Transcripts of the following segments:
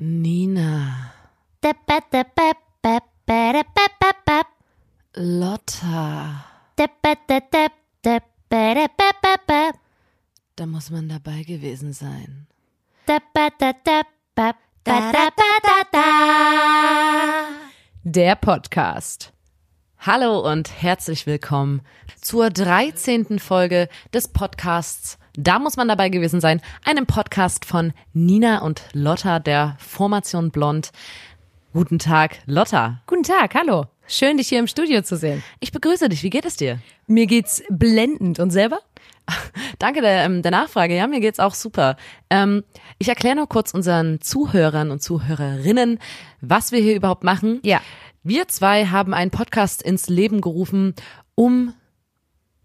Nina. Lotta. Da muss man dabei gewesen sein. Der Podcast. Hallo und herzlich willkommen zur 13. Folge des Podcasts Da muss man dabei gewesen sein, einem Podcast von Nina und Lotta der Formation Blond. Guten Tag, Lotta. Guten Tag, hallo. Schön, dich hier im Studio zu sehen. Ich begrüße dich. Wie geht es dir? Mir geht's blendend. Und selber? Danke der, ähm, der Nachfrage. Ja, mir geht's auch super. Ähm, ich erkläre nur kurz unseren Zuhörern und Zuhörerinnen, was wir hier überhaupt machen. Ja. Wir zwei haben einen Podcast ins Leben gerufen, um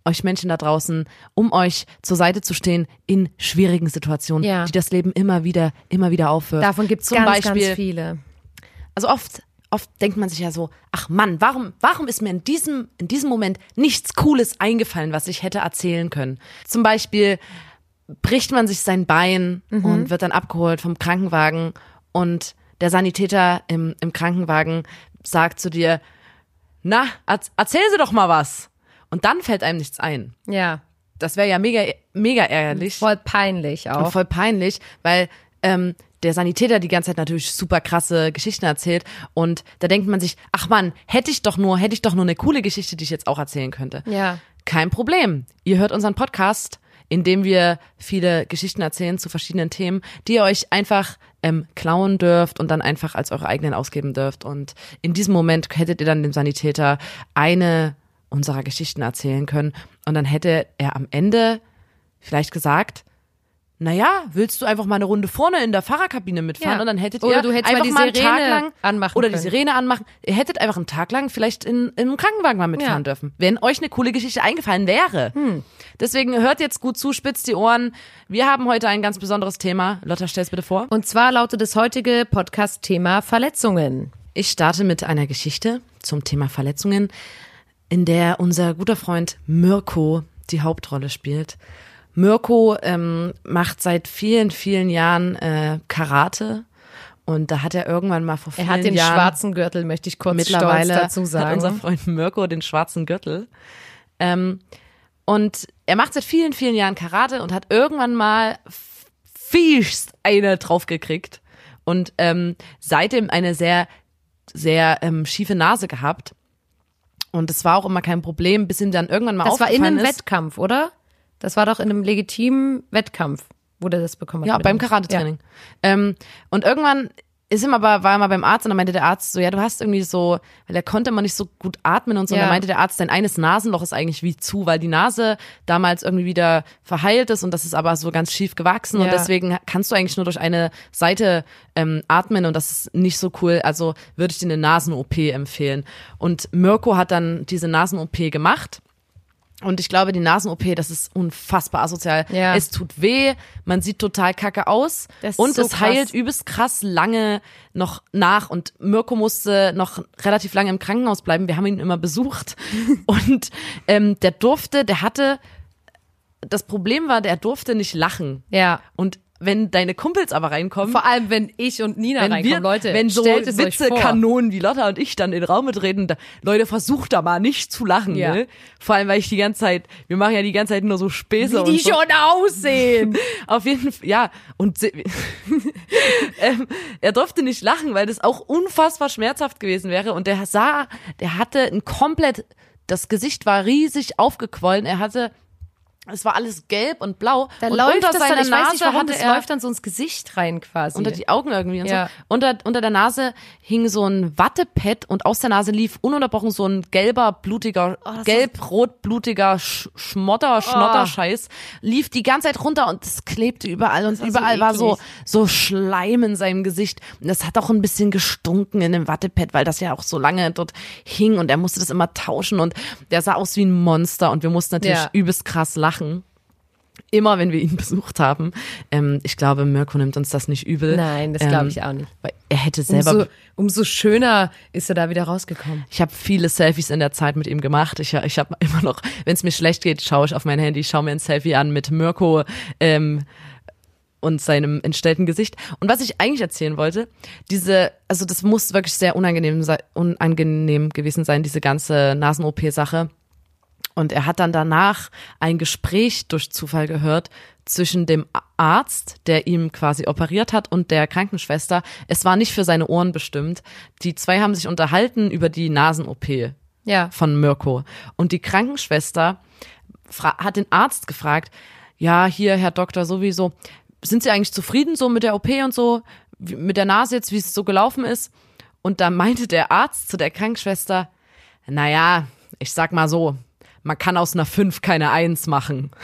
euch Menschen da draußen, um euch zur Seite zu stehen in schwierigen Situationen, Ja. die das Leben immer wieder, immer wieder aufwirft. Davon gibt's Zum ganz, Beispiel, ganz viele. also oft, oft denkt man sich ja so, ach Mann, warum, warum ist mir in diesem, in diesem Moment nichts Cooles eingefallen, was ich hätte erzählen können? Zum Beispiel bricht man sich sein Bein und wird dann abgeholt vom Krankenwagen und der Sanitäter im, im Krankenwagen sagt zu dir, na, erz- erzähl sie doch mal was. Und dann fällt einem nichts ein. Ja. Das wäre ja mega, mega ärgerlich. Voll peinlich Und auch. voll peinlich, weil ähm, der Sanitäter die ganze Zeit natürlich super krasse Geschichten erzählt und da denkt man sich, ach man, hätte ich doch nur, hätte ich doch nur eine coole Geschichte, die ich jetzt auch erzählen könnte. Ja. Kein Problem. Ihr hört unseren Podcast, in dem wir viele Geschichten erzählen zu verschiedenen Themen, die ihr euch einfach ähm, klauen dürft und dann einfach als eure eigenen ausgeben dürft. Und in diesem Moment hättet ihr dann dem Sanitäter eine unserer Geschichten erzählen können und dann hätte er am Ende vielleicht gesagt, naja, willst du einfach mal eine Runde vorne in der Fahrerkabine mitfahren Ja. und dann hättet Oder ihr du hättest einfach mal die mal einen Tag Sirene lang anmachen oder die können. Sirene anmachen. Ihr hättet einfach einen Tag lang vielleicht in, in einem Krankenwagen mal mitfahren Ja. dürfen, wenn euch eine coole Geschichte eingefallen wäre. Deswegen hört jetzt gut zu, spitzt die Ohren. Wir haben heute ein ganz besonderes Thema. Lotta, stell's bitte vor. Und zwar lautet das heutige Podcast-Thema Verletzungen. Ich starte mit einer Geschichte zum Thema Verletzungen, in der unser guter Freund Mirko die Hauptrolle spielt. Mirko ähm, macht seit vielen, vielen Jahren äh, Karate und da hat er irgendwann mal vor Er vielen hat den Jahren schwarzen Gürtel, möchte ich kurz mittlerweile dazu hat unser sagen. Freund Mirko den schwarzen Gürtel. Ähm, und er macht seit vielen, vielen Jahren Karate und hat irgendwann mal fiesst eine draufgekriegt und ähm, seitdem eine sehr, sehr ähm, schiefe Nase gehabt. Und es war auch immer kein Problem, bis ihm dann irgendwann mal Das war in aufgefallen einem ist. Wettkampf, oder? Das war doch in einem legitimen Wettkampf, wo der das bekommen hat. Ja, beim Karate-Training. Ähm, und irgendwann ist ihm aber, war er mal beim Arzt und dann meinte der Arzt so, ja, du hast irgendwie so, weil er konnte immer nicht so gut atmen und so. Und Ja. dann meinte der Arzt, dein eines Nasenloch ist eigentlich wie zu, weil die Nase damals irgendwie wieder verheilt ist und das ist aber so ganz schief gewachsen und Ja. deswegen kannst du eigentlich nur durch eine Seite ähm, atmen und das ist nicht so cool. Also würde ich dir eine Nasen-OP empfehlen. Und Mirko hat dann diese Nasen-OP gemacht. Und ich glaube, die Nasen-OP, das ist unfassbar asozial. Ja. Es tut weh, man sieht total kacke aus Das und so es krass. heilt übelst krass lange noch nach. Und Mirko musste noch relativ lange im Krankenhaus bleiben. Wir haben ihn immer besucht. und ähm, der durfte, der hatte, das Problem war, der durfte nicht lachen. Ja. Und wenn deine Kumpels aber reinkommen, Vor allem, wenn ich und Nina wenn reinkommen, wir, Leute, wenn so stellt es euch vor. Witzekanonen wie Lotta und ich dann in den Raum mitreden, da, Leute, versucht da mal nicht zu lachen, Ja. ne? Vor allem, weil ich die ganze Zeit, wir machen ja die ganze Zeit nur so Späße Wie und die so. schon aussehen. Auf jeden Fall, ja. Und ähm, er durfte nicht lachen, weil das auch unfassbar schmerzhaft gewesen wäre. Und der sah, der hatte ein komplett, das Gesicht war riesig aufgequollen. Er hatte, es war alles gelb und blau. Da und läuft unter das seiner dann, ich Nase weiß nicht warum, das läuft dann so ins Gesicht rein quasi. unter die Augen irgendwie und Ja. so. Unter, unter der Nase hing so ein Wattepad und aus der Nase lief ununterbrochen so ein gelber, blutiger, Oh, das gelb-rot blutiger Sch Schmotter, Schnotter-Scheiß. Lief die ganze Zeit runter und es klebte überall und war so überall war so, so Schleim in seinem Gesicht. Und das hat auch ein bisschen gestunken in dem Wattepad, weil das ja auch so lange dort hing und er musste das immer tauschen und der sah aus wie ein Monster und wir mussten natürlich Ja. übelst krass lachen. Immer wenn wir ihn besucht haben. Ähm, ich glaube, Mirko nimmt uns das nicht übel. Nein, das glaube ich auch nicht. Weil er hätte selber. Umso, umso schöner ist er da wieder rausgekommen. ich habe viele Selfies in der Zeit mit ihm gemacht. Ich, ich habe immer noch, wenn es mir schlecht geht, schaue ich auf mein Handy, schaue mir ein Selfie an mit Mirko ähm, und seinem entstellten Gesicht. Und was ich eigentlich erzählen wollte, diese, also das muss wirklich sehr unangenehm, unangenehm gewesen sein, diese ganze Nasen-OP-Sache. Und er hat dann danach ein Gespräch durch Zufall gehört zwischen dem Arzt, der ihm quasi operiert hat, und der Krankenschwester. Es war nicht für seine Ohren bestimmt. Die zwei haben sich unterhalten über die Nasen-OP Ja. von Mirko. Und die Krankenschwester hat den Arzt gefragt, ja, hier, Herr Doktor, sowieso, sind Sie eigentlich zufrieden so mit der OP und so, mit der Nase jetzt, wie es so gelaufen ist? Und da meinte der Arzt zu der Krankenschwester, naja, ich sag mal so, man kann aus einer 5 keine 1 machen.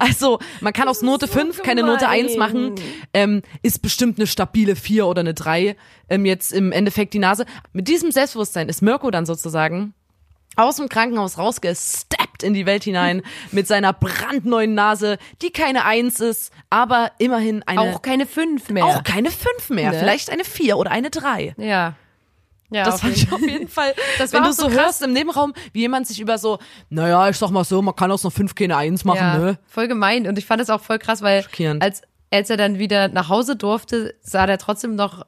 Also, man kann aus Note 5 keine Note 1 machen. Ähm, ist bestimmt eine stabile 4 oder eine 3. Ähm, jetzt im Endeffekt die Nase. Mit diesem Selbstbewusstsein ist Mirko dann sozusagen aus dem Krankenhaus rausgesteppt in die Welt hinein mit seiner brandneuen Nase, die keine 1 ist, aber immerhin eine Auch keine fünf mehr. auch keine 5 mehr, Ne? vielleicht eine 4 oder eine 3. Ja. Ja, Das fand ich auf jeden Fall, Das wenn du so so krass. hörst im Nebenraum, wie jemand sich über so, naja, ich sag mal so, man kann aus einer 5 keine 1 machen, ja, ne? voll gemein. Und ich fand es auch voll krass, weil als, als er dann wieder nach Hause durfte, sah der trotzdem noch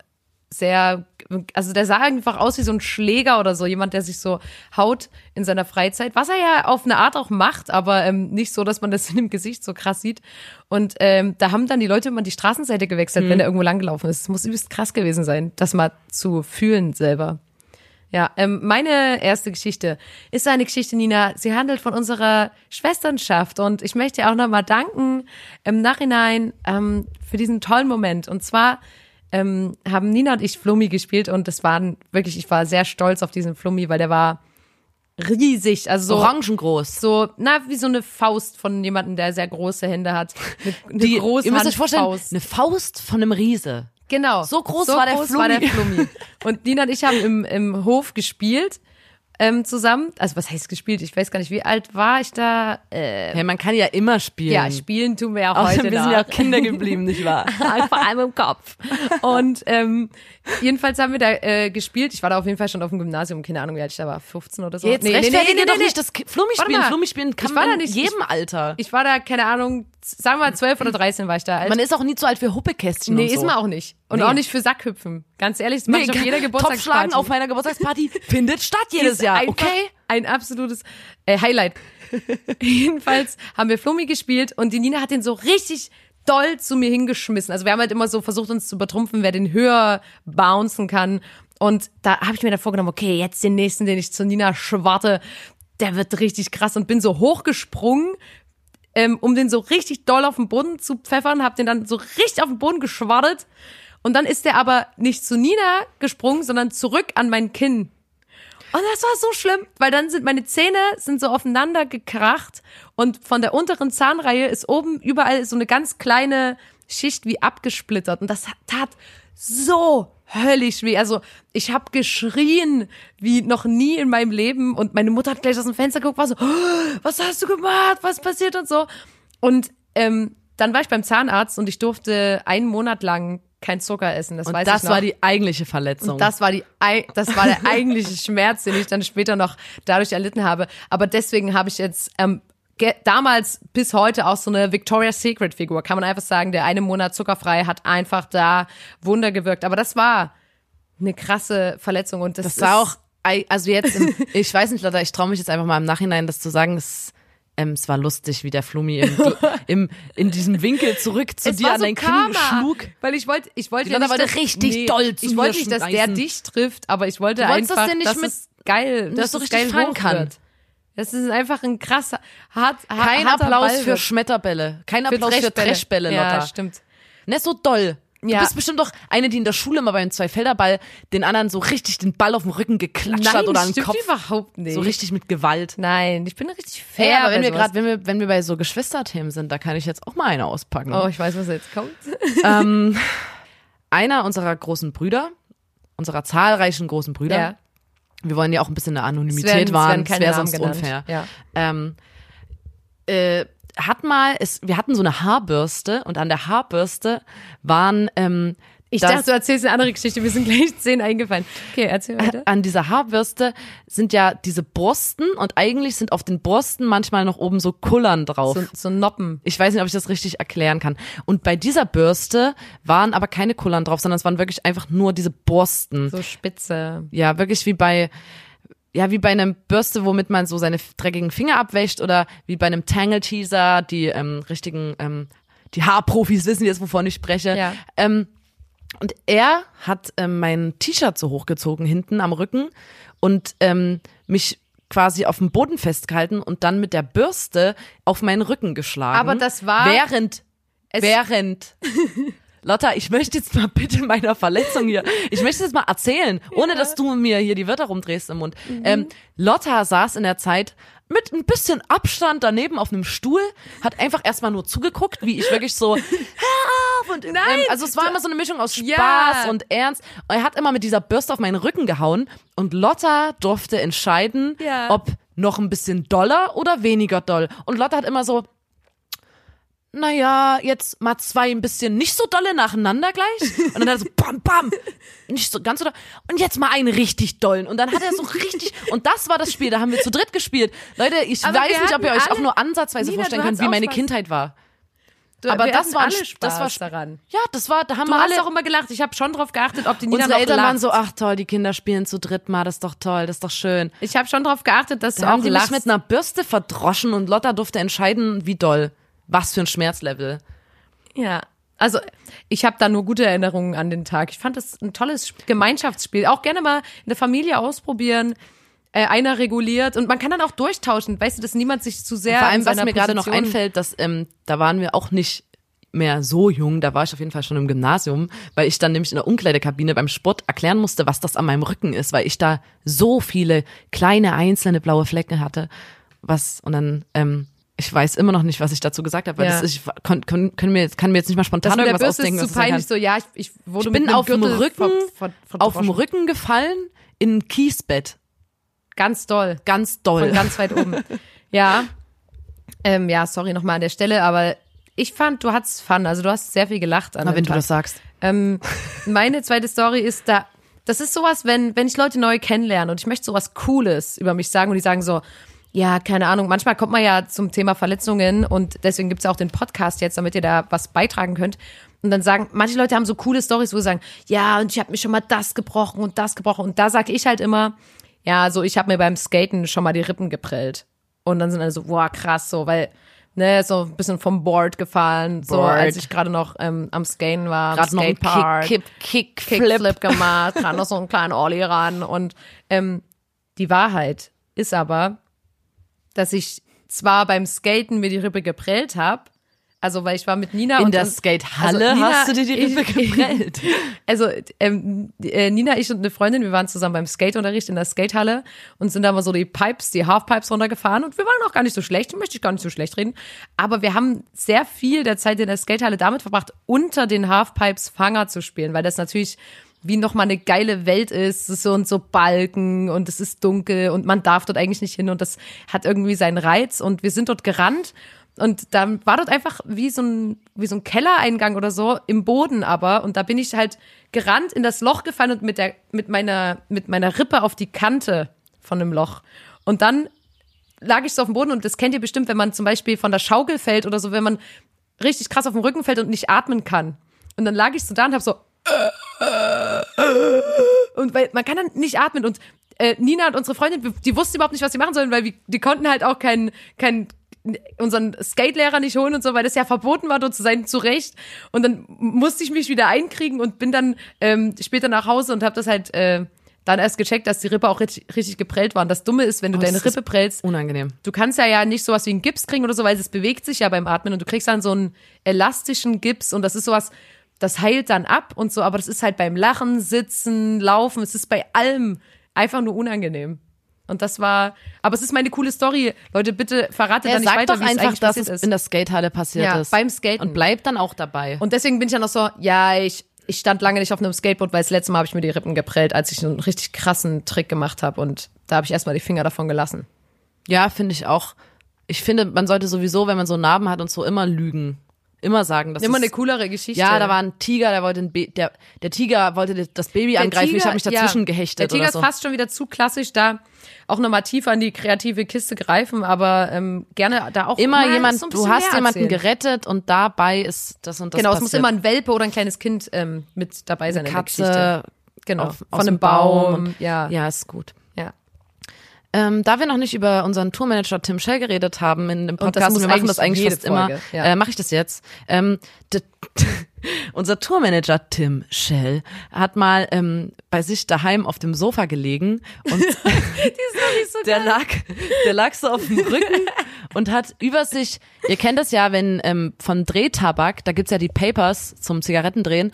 sehr, also der sah einfach aus wie so ein Schläger oder so, jemand, der sich so haut in seiner Freizeit, was er ja auf eine Art auch macht, aber ähm, nicht so, dass man das in dem Gesicht so krass sieht. Und ähm, da haben dann die Leute immer die Straßenseite gewechselt, wenn er irgendwo langgelaufen ist. Es muss übelst krass gewesen sein, das mal zu fühlen selber. Ja, ähm, meine erste Geschichte ist eine Geschichte, Nina. Sie handelt von unserer Schwesternschaft und ich möchte auch nochmal danken im Nachhinein ähm, für diesen tollen Moment. Und zwar ähm, haben Nina und ich Flummi gespielt und das waren wirklich, ich war sehr stolz auf diesen Flummi, weil der war riesig, also so Orangengroß. so, na, wie so eine Faust von jemandem, der sehr große Hände hat. Eine, eine Die, große ihr müsst euch vorstellen, Handfaust. eine Faust von einem Riese. Genau. So groß war der groß war der Flummi. Flummi. Und Nina und ich haben im, im Hof gespielt ähm, zusammen. Also was heißt gespielt? Ich weiß gar nicht, wie alt war ich da? Äh, Hey, man kann ja immer spielen. ja, spielen tun wir ja auch heute wir sind ja auch Kinder geblieben, nicht wahr? Vor allem im Kopf. Und ähm, jedenfalls haben wir da äh, gespielt. Ich war da auf jeden Fall schon auf dem Gymnasium, keine Ahnung, wie alt ich da war, 15 oder so. Jetzt rechtfertige doch nicht das Flummi spielen. Flummi spielen kann man da in nicht- jedem ich- Alter. Ich war da, keine Ahnung, sagen wir mal 12 oder 13 war ich da alt. man ist auch nie zu alt für Huppekästchen nee, und so. ist man auch nicht. Und Nee. auch nicht für Sackhüpfen. Ganz ehrlich, das mache ich auf jeder Topfschlagen Geburtstagsparty. auf meiner Geburtstagsparty findet statt jedes ist Jahr, okay? Ein absolutes äh, Highlight. Jedenfalls haben wir Flummi gespielt und die Nina hat den so richtig doll zu mir hingeschmissen. Also wir haben halt immer so versucht, uns zu übertrumpfen, wer den höher bouncen kann. Und da habe ich mir dann vorgenommen, okay, jetzt den nächsten, den ich zu Nina schwarte, der wird richtig krass und bin so hochgesprungen, ähm, um den so richtig doll auf den Boden zu pfeffern, hab den dann so richtig auf den Boden geschwaddelt. Und dann ist der aber nicht zu Nina gesprungen, sondern zurück an mein Kinn. Und das war so schlimm, weil dann sind meine Zähne sind so aufeinander gekracht und von der unteren Zahnreihe ist oben überall so eine ganz kleine Schicht wie abgesplittert und das tat so höllisch weh. Also ich habe geschrien wie noch nie in meinem Leben und meine Mutter hat gleich aus dem Fenster geguckt, war so, "Oh, was hast du gemacht, was passiert und so. Und ähm, dann war ich beim Zahnarzt und ich durfte einen Monat lang kein Zucker essen. Das Und weiß das ich noch. war die eigentliche Verletzung. Das war die, das war der eigentliche Schmerz, den ich dann später noch dadurch erlitten habe. Aber deswegen habe ich jetzt ähm, damals bis heute auch so eine Victoria's Secret Figur. Kann man einfach sagen, der eine Monat zuckerfrei hat einfach da Wunder gewirkt. Aber das war eine krasse Verletzung und das, Das ist war auch, also jetzt, im, ich weiß nicht, Lotta, ich traue mich jetzt einfach mal im Nachhinein, das zu sagen, es, ähm, es war lustig, wie der Flummi im, im, in diesem Winkel zurück zu es dir an so dein Kinn schlug. weil ich wollte, ich wollte ja nicht, wollte dass- richtig doll zu Ich wollte nicht, dass der dich trifft, aber ich wollte einfach, das denn nicht dass mit- es geil, dass du es richtig geil fangen kann. wird. Das ist einfach ein krasser, hart, Kein harter Applaus Ball für. Schmetterbälle. Kein Für Applaus für Trashbälle, Lotta. Ja, stimmt. Ne, so doll. Du Ja. bist bestimmt doch eine, die in der Schule mal beim Zweifelderball den anderen so richtig den Ball auf den Rücken geklatscht Nein, hat oder an den Kopf. überhaupt nicht. So richtig mit Gewalt. Nein, ich bin richtig fair. Hey, aber wenn wir gerade, wenn wir, wenn wir bei so Geschwisterthemen sind, da kann ich jetzt auch mal eine auspacken. Oh, ich weiß, was jetzt kommt. Ähm, einer unserer großen Brüder, unserer zahlreichen großen Brüder, Ja. wir wollen ja auch ein bisschen eine Anonymität es wahren, das wäre sonst genannt. unfair. Ja. Ähm, äh, hat mal, es, wir hatten so eine Haarbürste und an der Haarbürste waren ähm, Ich dachte, du erzählst eine andere Geschichte. Mir sind gleich zehn eingefallen. Okay, erzähl weiter. an dieser Haarbürste sind ja diese Borsten und eigentlich sind auf den Borsten manchmal noch oben so Kullern drauf. So, so Noppen. Ich weiß nicht, ob ich das richtig erklären kann. Und bei dieser Bürste waren aber keine Kullern drauf, sondern es waren wirklich einfach nur diese Borsten. So spitze. Ja, wirklich wie bei, ja, wie bei einer Bürste, womit man so seine dreckigen Finger abwäscht oder wie bei einem Tangle Teaser, die ähm, richtigen, ähm, die Haarprofis wissen jetzt, wovon ich spreche. Ja. Ähm, und er hat ähm, mein T-Shirt so hochgezogen hinten am Rücken und ähm, mich quasi auf dem Boden festgehalten und dann mit der Bürste auf meinen Rücken geschlagen. Aber das war- während während Lotta, ich möchte jetzt mal bitte meiner Verletzung hier, ich möchte jetzt mal erzählen, ohne dass du mir hier die Wörter rumdrehst im Mund. Ähm, Lotta saß in der Zeit mit ein bisschen Abstand daneben auf einem Stuhl, hat einfach erstmal nur zugeguckt, wie ich wirklich so, hör auf! Und, ähm, also es war immer so eine Mischung aus Spaß Ja. und Ernst. Und er hat immer mit dieser Bürste auf meinen Rücken gehauen und Lotta durfte entscheiden, Ja. ob noch ein bisschen doller oder weniger doll. Und Lotta hat immer so, naja, jetzt mal zwei ein bisschen nicht so dolle nacheinander gleich. Und dann hat er so bam, bam. Nicht so ganz so doll. Und jetzt mal einen richtig dollen. Und dann hat er so richtig, und das war das Spiel, da haben wir zu dritt gespielt. Leute, ich Aber weiß nicht, ob ihr euch auch nur ansatzweise Nina, vorstellen könnt, wie meine Spaß. Kindheit war. Du, Aber das war Spaß das war- daran. Ja, das war, da haben Du wir hast alle, auch immer gelacht. Ich habe schon drauf geachtet, ob die Nina unsere Eltern lacht. waren so, ach toll, die Kinder spielen zu dritt mal, das ist doch toll, das ist doch schön. ich habe schon drauf geachtet, dass Da du haben auch die mich lachst. mit einer Bürste verdroschen und Lotta durfte entscheiden, wie doll. Was für ein Schmerzlevel. Ja. Also ich habe da nur gute Erinnerungen an den Tag. Ich fand das ein tolles Sp- Gemeinschaftsspiel. Auch gerne mal in der Familie ausprobieren. Äh, einer reguliert und man kann dann auch durchtauschen. Weißt du, dass niemand sich zu sehr Vor allem, was mir gerade noch einfällt, dass ähm, da waren wir auch nicht mehr so jung, da war ich auf jeden Fall schon im Gymnasium, weil ich dann nämlich in der Umkleidekabine beim Sport erklären musste, was das an meinem Rücken ist, weil ich da so viele kleine einzelne blaue Flecken hatte. Was und dann ähm, ich weiß immer noch nicht, was ich dazu gesagt habe, weil Ja. das ist, ich kon, kon, können mir jetzt, kann mir jetzt nicht mal spontan Das mit der irgendwas Bürste ausdenken. ist zu peinlich. kann. So, ja, ich, ich wurde Ich bin auf dem Rücken, ver, ver, auf dem. Rücken gefallen in ein Kiesbett, Ganz doll. ganz doll. Von ganz weit oben. Ja. Ähm, ja, sorry nochmal an der Stelle, aber ich fand, du hattest Fun. Also du hast sehr viel gelacht an Na, wenn du Tag. das sagst. Ähm, meine zweite Story ist da, das ist sowas, wenn, wenn ich Leute neu kennenlerne und ich möchte sowas Cooles über mich sagen und die sagen so, ja, keine Ahnung, manchmal kommt man ja zum Thema Verletzungen und deswegen gibt's ja auch den Podcast jetzt, damit ihr da was beitragen könnt. Und dann sagen, manche Leute haben so coole Stories, wo sie sagen, ja, und ich habe mir schon mal das gebrochen und das gebrochen. Und da sage ich halt immer, ja, so ich habe mir beim Skaten schon mal die Rippen geprellt. Und dann sind alle so, boah, krass, so, weil, ne, so ein bisschen vom Board gefallen, so Board. als ich gerade noch ähm, am Skaten war, Gerade noch Skatepark. Kick, Kick, Kick, Flip. Kickflip gemacht, gerade noch so einen kleinen Ollie ran. Und ähm, die Wahrheit ist aber, dass ich zwar beim Skaten mir die Rippe geprellt habe, also weil ich war mit Nina In und der Skatehalle also Nina- hast du dir die Rippe ich- geprellt. Also ähm, äh, Nina, ich und eine Freundin, wir waren zusammen beim Skateunterricht in der Skatehalle und sind da mal so die Pipes, die Halfpipes runtergefahren und wir waren auch gar nicht so schlecht, möchte ich gar nicht so schlecht reden, aber wir haben sehr viel der Zeit in der Skatehalle damit verbracht, unter den Halfpipes Fanger zu spielen, weil das natürlich wie nochmal eine geile Welt ist, so und so Balken und es ist dunkel und man darf dort eigentlich nicht hin und das hat irgendwie seinen Reiz und wir sind dort gerannt und dann war dort einfach wie so ein, wie so ein Kellereingang oder so im Boden aber. Und da bin ich halt gerannt, in das Loch gefallen und mit der, mit meiner, mit meiner Rippe auf die Kante von dem Loch. Und dann lag ich so auf dem Boden und das kennt ihr bestimmt, wenn man zum Beispiel von der Schaukel fällt oder so, wenn man richtig krass auf dem Rücken fällt und nicht atmen kann. Und dann lag ich so da und hab so und weil man kann dann nicht atmen und äh, Nina und unsere Freundin, die wussten überhaupt nicht, was sie machen sollen, weil wir, die konnten halt auch keinen keinen unseren Skate-Lehrer nicht holen und so, weil das ja verboten war, dort zu sein, zu Recht. Und dann musste ich mich wieder einkriegen und bin dann ähm, später nach Hause und habe das halt äh, dann erst gecheckt, dass die Rippe auch richtig, richtig geprellt waren. Das Dumme ist, wenn du das deine Rippe prellst, Unangenehm. du kannst ja ja nicht sowas wie einen Gips kriegen oder so, weil es bewegt sich ja beim Atmen und du kriegst dann so einen elastischen Gips und das ist sowas, das heilt dann ab und so, aber das ist halt beim Lachen, Sitzen, Laufen, es ist bei allem einfach nur unangenehm. Und das war, aber es ist meine coole Story. Leute, bitte verrate Ja, dann nicht weiter, doch wie es einfach, eigentlich dass passiert es ist. in der Skatehalle passiert Ja, ist. beim Skaten. Und bleib dann auch dabei. Und deswegen bin ich ja noch so, ja, ich, ich stand lange nicht auf einem Skateboard, weil das letzte Mal habe ich mir die Rippen geprellt, als ich einen richtig krassen Trick gemacht habe. Und da habe ich erstmal die Finger davon gelassen. ja, finde ich auch. Ich finde, man sollte sowieso, wenn man so Narben hat und so, immer lügen. Immer sagen. Das Immer eine coolere Geschichte. Ja, da war ein Tiger, der wollte ein Be der, der Tiger wollte das Baby Der angreifen, ich Tiger- habe mich dazwischen ja, gehechtet Der Tiger oder ist so. fast schon wieder zu klassisch, da auch nochmal tiefer in die kreative Kiste greifen, aber ähm, gerne da auch Immer mal jemand, so du hast jemanden gerettet und dabei ist das und das Genau, es passiert. muss immer ein Welpe oder ein kleines Kind ähm, mit dabei sein in der Geschichte. Katze Genau, auf, von einem Baum. Baum, ja. ja, ist gut. Ähm, da wir noch nicht über unseren Tourmanager Tim Shell geredet haben in dem Podcast, muss wir machen das eigentlich fast immer, Folge, ja. äh, mache ich das jetzt. Ähm, unser Tourmanager Tim Shell hat mal ähm, bei sich daheim auf dem Sofa gelegen und der lag, der lag so auf dem Rücken und hat über sich, ihr kennt das ja, wenn ähm, von Drehtabak, da gibt's ja die Papers zum Zigarettendrehen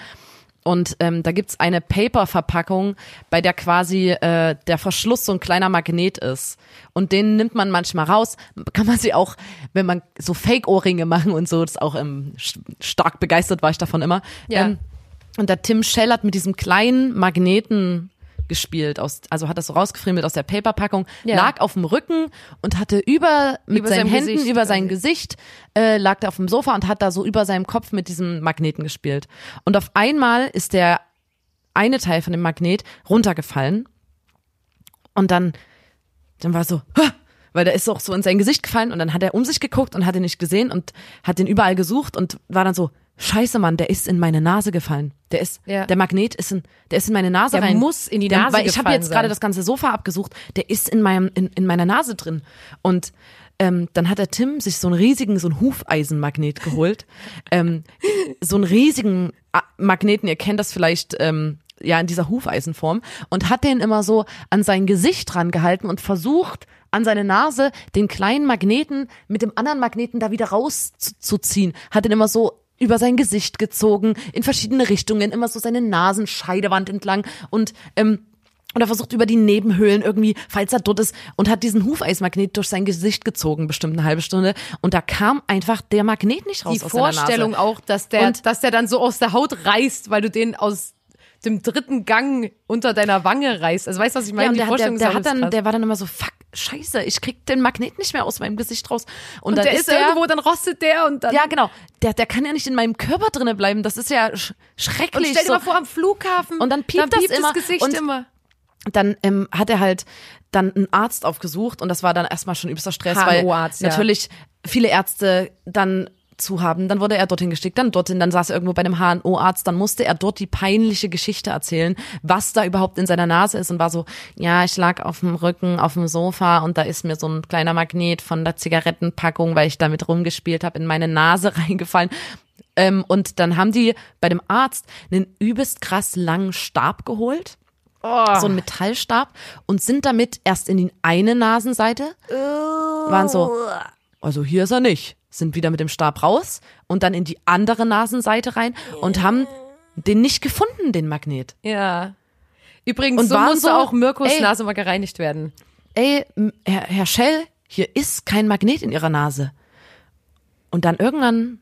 und ähm, da gibt's eine Paper-Verpackung, bei der quasi äh, der Verschluss so ein kleiner Magnet ist. Und den nimmt man manchmal raus. Kann man sie auch, wenn man so Fake-Ohrringe machen und so, das ist auch ähm, st- stark begeistert war ich davon immer. Ja. Ähm, und der Tim Shell hat mit diesem kleinen Magneten gespielt, aus, also hat das so rausgefriemelt aus der Paperpackung, Ja. lag auf dem Rücken und hatte über, mit Über seinen Händen, Gesicht über sein. Gesicht, äh, lag der auf dem Sofa und hat da so über seinem Kopf mit diesem Magneten gespielt. Und auf einmal ist der eine Teil von dem Magnet runtergefallen und dann, dann war so, "Hah!" weil der ist auch so in sein Gesicht gefallen und dann hat er um sich geguckt und hat ihn nicht gesehen und hat den überall gesucht und war dann so, scheiße Mann, der ist in meine Nase gefallen. Der ist, Ja. der Magnet ist in, der ist in meine Nase Der rein. muss in die der, Nase Weil ich habe jetzt gerade das ganze Sofa abgesucht, der ist in meinem, in, in meiner Nase drin. Und ähm, dann hat der Tim sich so einen riesigen, so einen Hufeisenmagnet geholt. ähm, so einen riesigen A- Magneten, ihr kennt das vielleicht, ähm, ja, in dieser Hufeisenform und hat den immer so an sein Gesicht dran gehalten und versucht, an seine Nase den kleinen Magneten mit dem anderen Magneten da wieder rauszuziehen. Hat den immer so über sein Gesicht gezogen, in verschiedene Richtungen, immer so seine Nasenscheidewand entlang und ähm, und er versucht über die Nebenhöhlen irgendwie, falls er dort ist, und hat diesen Hufeismagnet durch sein Gesicht gezogen, bestimmt eine halbe Stunde. Und da kam einfach der Magnet nicht raus Die aus seiner Vorstellung Nase. auch, dass der, Und- dass der dann so aus der Haut reißt, weil du den aus dem dritten Gang unter deiner Wange reißt. Also weißt du, was ich meine? Ja, und Die der, der, der, hat dann, der war dann immer so, fuck, scheiße, ich krieg den Magnet nicht mehr aus meinem Gesicht raus. Und, und dann der ist der, irgendwo, dann rostet der und dann. ja genau, der, der kann ja nicht in meinem Körper drinne bleiben, das ist ja sch schrecklich. und stell dir so. mal vor, am Flughafen. Und dann piept das immer Gesicht und- immer. dann ähm, hat er halt dann einen Arzt aufgesucht und das war dann erstmal schon übster Stress, weil HNO-Arzt, ja. natürlich viele Ärzte dann zu haben. Dann wurde er dorthin geschickt, dann dorthin, dann saß er irgendwo bei einem HNO-Arzt, dann musste er dort die peinliche Geschichte erzählen, was da überhaupt in seiner Nase ist und war so, ja, ich lag auf dem Rücken auf dem Sofa und da ist mir so ein kleiner Magnet von der Zigarettenpackung, weil ich damit rumgespielt habe, in meine Nase reingefallen. Ähm, und dann haben die bei dem Arzt einen übelst krass langen Stab geholt so einen Metallstab und sind damit erst in die eine Nasenseite, waren so, also hier ist er nicht, sind wieder mit dem Stab raus und dann in die andere Nasenseite rein und haben den nicht gefunden, den Magnet. Ja. Übrigens, Und so musste so, auch Mirkos ey. Nase mal gereinigt werden. Ey, Herr, Herr Schell, hier ist kein Magnet in Ihrer Nase. Und dann irgendwann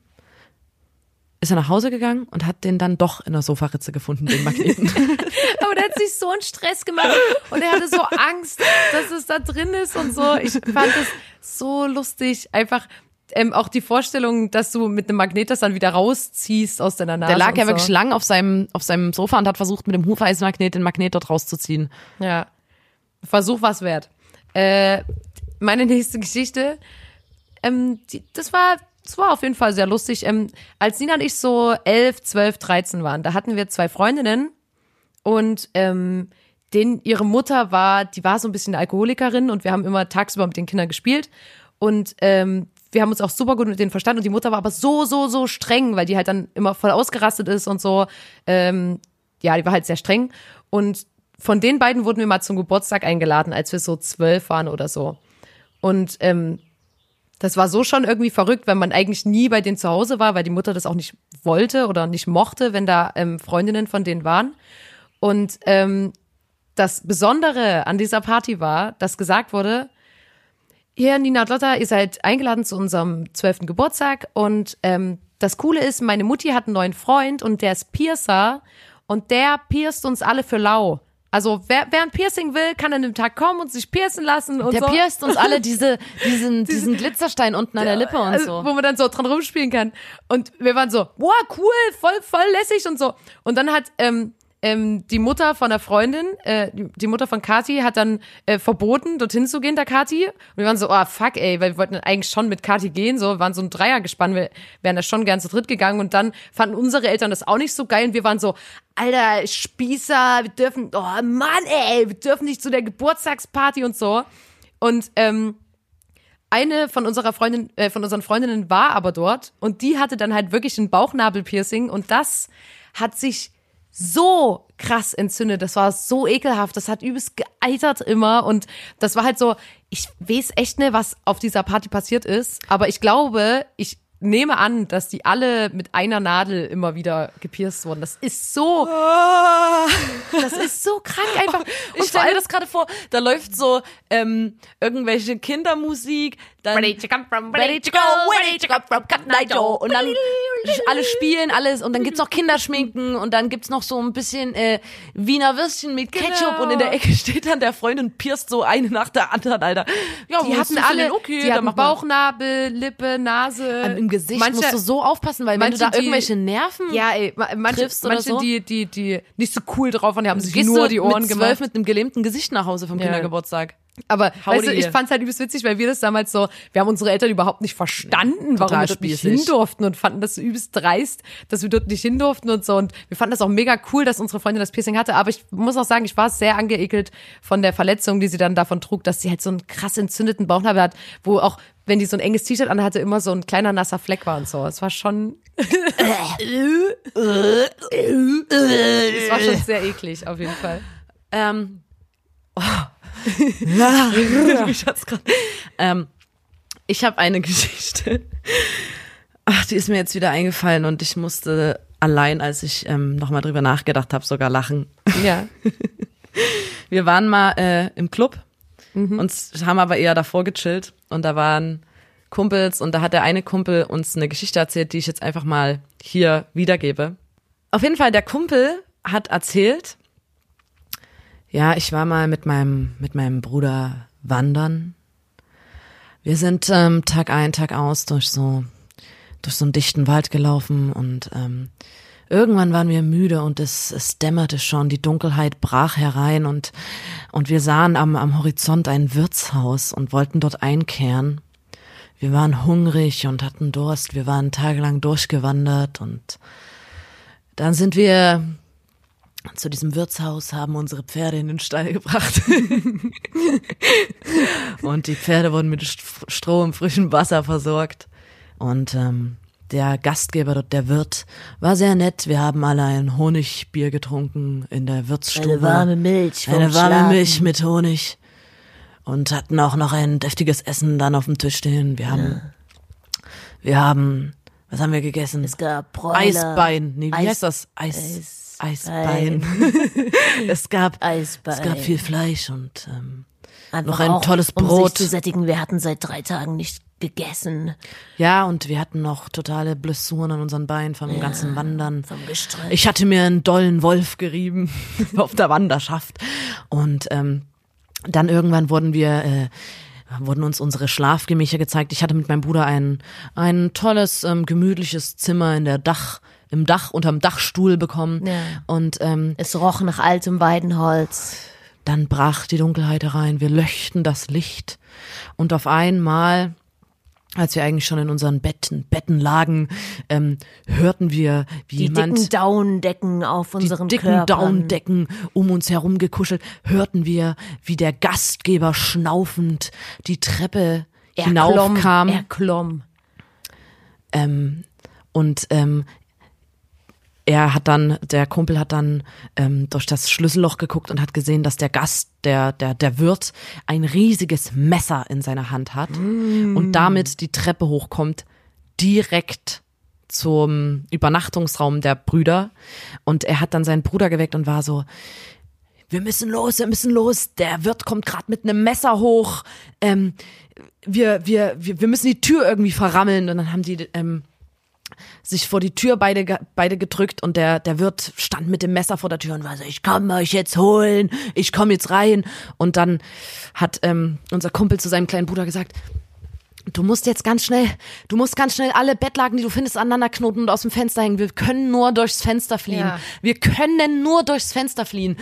ist er nach Hause gegangen und hat den dann doch in der Sofaritze gefunden, den Magneten. Aber der hat sich so einen Stress gemacht und er hatte so Angst, dass es da drin ist und so. Ich fand das so lustig. Einfach ähm, auch die Vorstellung, dass du mit einem Magnet das dann wieder rausziehst aus deiner Nase. Der lag ja so. wirklich lang auf seinem, auf seinem Sofa und hat versucht, mit dem Hufeisenmagnet den Magnet dort rauszuziehen. Ja. Versuch was wert. Äh, meine nächste Geschichte, ähm, die, das war, das war auf jeden Fall sehr lustig. Ähm, als Nina und ich so elf, zwölf, dreizehn waren, da hatten wir zwei Freundinnen und ähm, denen ihre Mutter war, die war so ein bisschen Alkoholikerin und wir haben immer tagsüber mit den Kindern gespielt und ähm, wir haben uns auch super gut mit denen verstanden und die Mutter war aber so, so, so streng, weil die halt dann immer voll ausgerastet ist und so. Ähm, ja, die war halt sehr streng. Und von den beiden wurden wir mal zum Geburtstag eingeladen, als wir so zwölf waren oder so. Und ähm, das war so schon irgendwie verrückt, wenn man eigentlich nie bei denen zu Hause war, weil die Mutter das auch nicht wollte oder nicht mochte, wenn da ähm, Freundinnen von denen waren. Und ähm, das Besondere an dieser Party war, dass gesagt wurde, hier, Nina und Lotta, ihr seid eingeladen zu unserem zwölften Geburtstag und ähm, das Coole ist, meine Mutti hat einen neuen Freund und der ist Piercer und der pierst uns alle für lau. Also wer, wer ein Piercing will, kann an dem Tag kommen und sich piercen lassen und Der so. pierst uns alle diese, diesen, diesen Glitzerstein unten an der Lippe und Also, so. Wo man dann so dran rumspielen kann. Und wir waren so, wow, cool, voll, voll lässig und so. Und dann hat ähm, ähm, die Mutter von der Freundin, äh, die- Mutter von Kati, hat dann äh, verboten, dorthin zu gehen, der Kati. Und wir waren so, oh fuck, ey, weil wir wollten eigentlich schon mit Kati gehen, so, wir waren so ein Dreier gespannt, wir wären da schon gern zu dritt gegangen und dann fanden unsere Eltern das auch nicht so geil und wir waren so, Alter, Spießer, wir dürfen, oh Mann, ey, wir dürfen nicht zu der Geburtstagsparty und so. Und ähm, eine von unserer Freundin, äh, von unseren Freundinnen war aber dort und die hatte dann halt wirklich ein Bauchnabelpiercing und das hat sich so krass entzündet. Das war so ekelhaft. Das hat übelst geeitert immer und das war halt so, ich weiß echt nicht, was auf dieser Party passiert ist, aber ich glaube, ich nehme an, dass die alle mit einer Nadel immer wieder gepierst wurden. Das ist so, das ist so krank einfach. Und Ich stelle mir das gerade vor, da läuft so ähm, irgendwelche Kindermusik, dann Ready to come from, ready to go, ready to come from Cotton Eye Joe und dann alle spielen alles und dann gibt's noch Kinderschminken und dann gibt's noch so ein bisschen äh, Wiener Würstchen mit Ketchup Genau. und in der Ecke steht dann der Freund und pierst so eine nach der anderen, Alter. Ja, Die hatten alle, okay, die hatten. Bauchnabel, Lippe, Nase. Ähm, Im Gesicht manche, musst du so aufpassen, weil wenn du da die- irgendwelche Nerven Ja, ey, ma- manche, triffst oder manche so. die, die, die nicht so cool drauf waren, die haben sich nur die Ohren mit gemacht. zwölf mit einem gelähmten Gesicht nach Hause vom Ja. Kindergeburtstag. Aber weißt du, ich fand's halt übelst witzig, weil wir das damals so, wir haben unsere Eltern überhaupt nicht verstanden, warum Total wir dort nicht hin durften und fanden das so übelst dreist, dass wir dort nicht hin durften und so. Und wir fanden das auch mega cool, dass unsere Freundin das Piercing hatte. Aber ich muss auch sagen, ich war sehr angeekelt von der Verletzung, die sie dann davon trug, dass sie halt so einen krass entzündeten Bauchnabel hat, wo auch, wenn die so ein enges T-Shirt anhatte, immer so ein kleiner nasser Fleck war und so. Es war schon, es war schon sehr eklig, auf jeden Fall. Ähm, oh. Mich hat's grad. Ähm, ich habe eine Geschichte. Ach, die ist mir jetzt wieder eingefallen und ich musste allein, als ich ähm, nochmal drüber nachgedacht habe, sogar lachen. Ja. Wir waren mal äh, im Club und haben aber eher davor gechillt und da waren Kumpels und da hat der eine Kumpel uns eine Geschichte erzählt, die ich jetzt einfach mal hier wiedergebe. Auf jeden Fall, der Kumpel hat erzählt, ja, ich war mal mit meinem, mit meinem Bruder wandern. Wir sind ähm, Tag ein, Tag aus durch so, durch so einen dichten Wald gelaufen und ähm, irgendwann waren wir müde und es, es dämmerte schon, die Dunkelheit brach herein und, und wir sahen am, am Horizont ein Wirtshaus und wollten dort einkehren. Wir waren hungrig und hatten Durst, wir waren tagelang durchgewandert und dann sind wir zu diesem Wirtshaus, haben unsere Pferde in den Stall gebracht. und die Pferde wurden mit St- Stroh und frischem Wasser versorgt. Und ähm, der Gastgeber dort, der Wirt, war sehr nett. Wir haben alle ein Honigbier getrunken in der Wirtsstube. Eine warme Milch Eine warme Schlafen. Milch mit Honig. Und hatten auch noch ein deftiges Essen dann auf dem Tisch stehen. Wir haben, wir haben, was haben wir gegessen? Es gab Bräuler, Eisbein. Nee, wie Eis- heißt das? Eis, Eisbein. Eisbein. es gab, Eisbein. es gab viel Fleisch und ähm, noch ein auch, tolles Um Brot. sich zu sättigen. Wir hatten seit drei Tagen nicht gegessen ja, und wir hatten noch totale Blessuren an unseren Beinen vom ganzen Wandern. vom Gestrüpp. Ich hatte mir einen dollen Wolf gerieben auf der Wanderschaft. Und ähm, dann irgendwann wurden wir, äh, wurden uns unsere Schlafgemächer gezeigt. Ich hatte mit meinem Bruder ein, ein tolles, ähm, gemütliches Zimmer in der Dach, im Dach, unterm Dachstuhl bekommen. Ja. Und ähm, Es roch nach altem Weidenholz. dann brach die Dunkelheit herein. Wir löschten das Licht. Und auf einmal als wir eigentlich schon in unseren Betten, Betten lagen, ähm, hörten wir, wie Die jemand dicken Daunendecken auf die unseren dicken Körpern. Daunendecken um uns herum gekuschelt, hörten wir, wie der Gastgeber schnaufend die Treppe Er hinaufkam. klomm, Er klomm. Ähm, und ähm, er hat dann, der Kumpel hat dann ähm, durch das Schlüsselloch geguckt und hat gesehen, dass der Gast, der, der, der Wirt, ein riesiges Messer in seiner Hand hat und damit die Treppe hochkommt, direkt zum Übernachtungsraum der Brüder. Und er hat dann seinen Bruder geweckt und war so, wir müssen los, wir müssen los. Der Wirt kommt gerade mit einem Messer hoch. Ähm, wir, wir, wir, wir müssen die Tür irgendwie verrammeln. Und dann haben die, ähm, sich vor die Tür beide, beide gedrückt und der, der Wirt stand mit dem Messer vor der Tür und war so, ich komm euch jetzt holen, ich komm jetzt rein. Und dann hat ähm, unser Kumpel zu seinem kleinen Bruder gesagt, du musst jetzt ganz schnell, du musst ganz schnell alle Bettlaken, die du findest, aneinander knoten und aus dem Fenster hängen. Wir können nur durchs Fenster fliehen. Ja. Wir können nur durchs Fenster fliehen.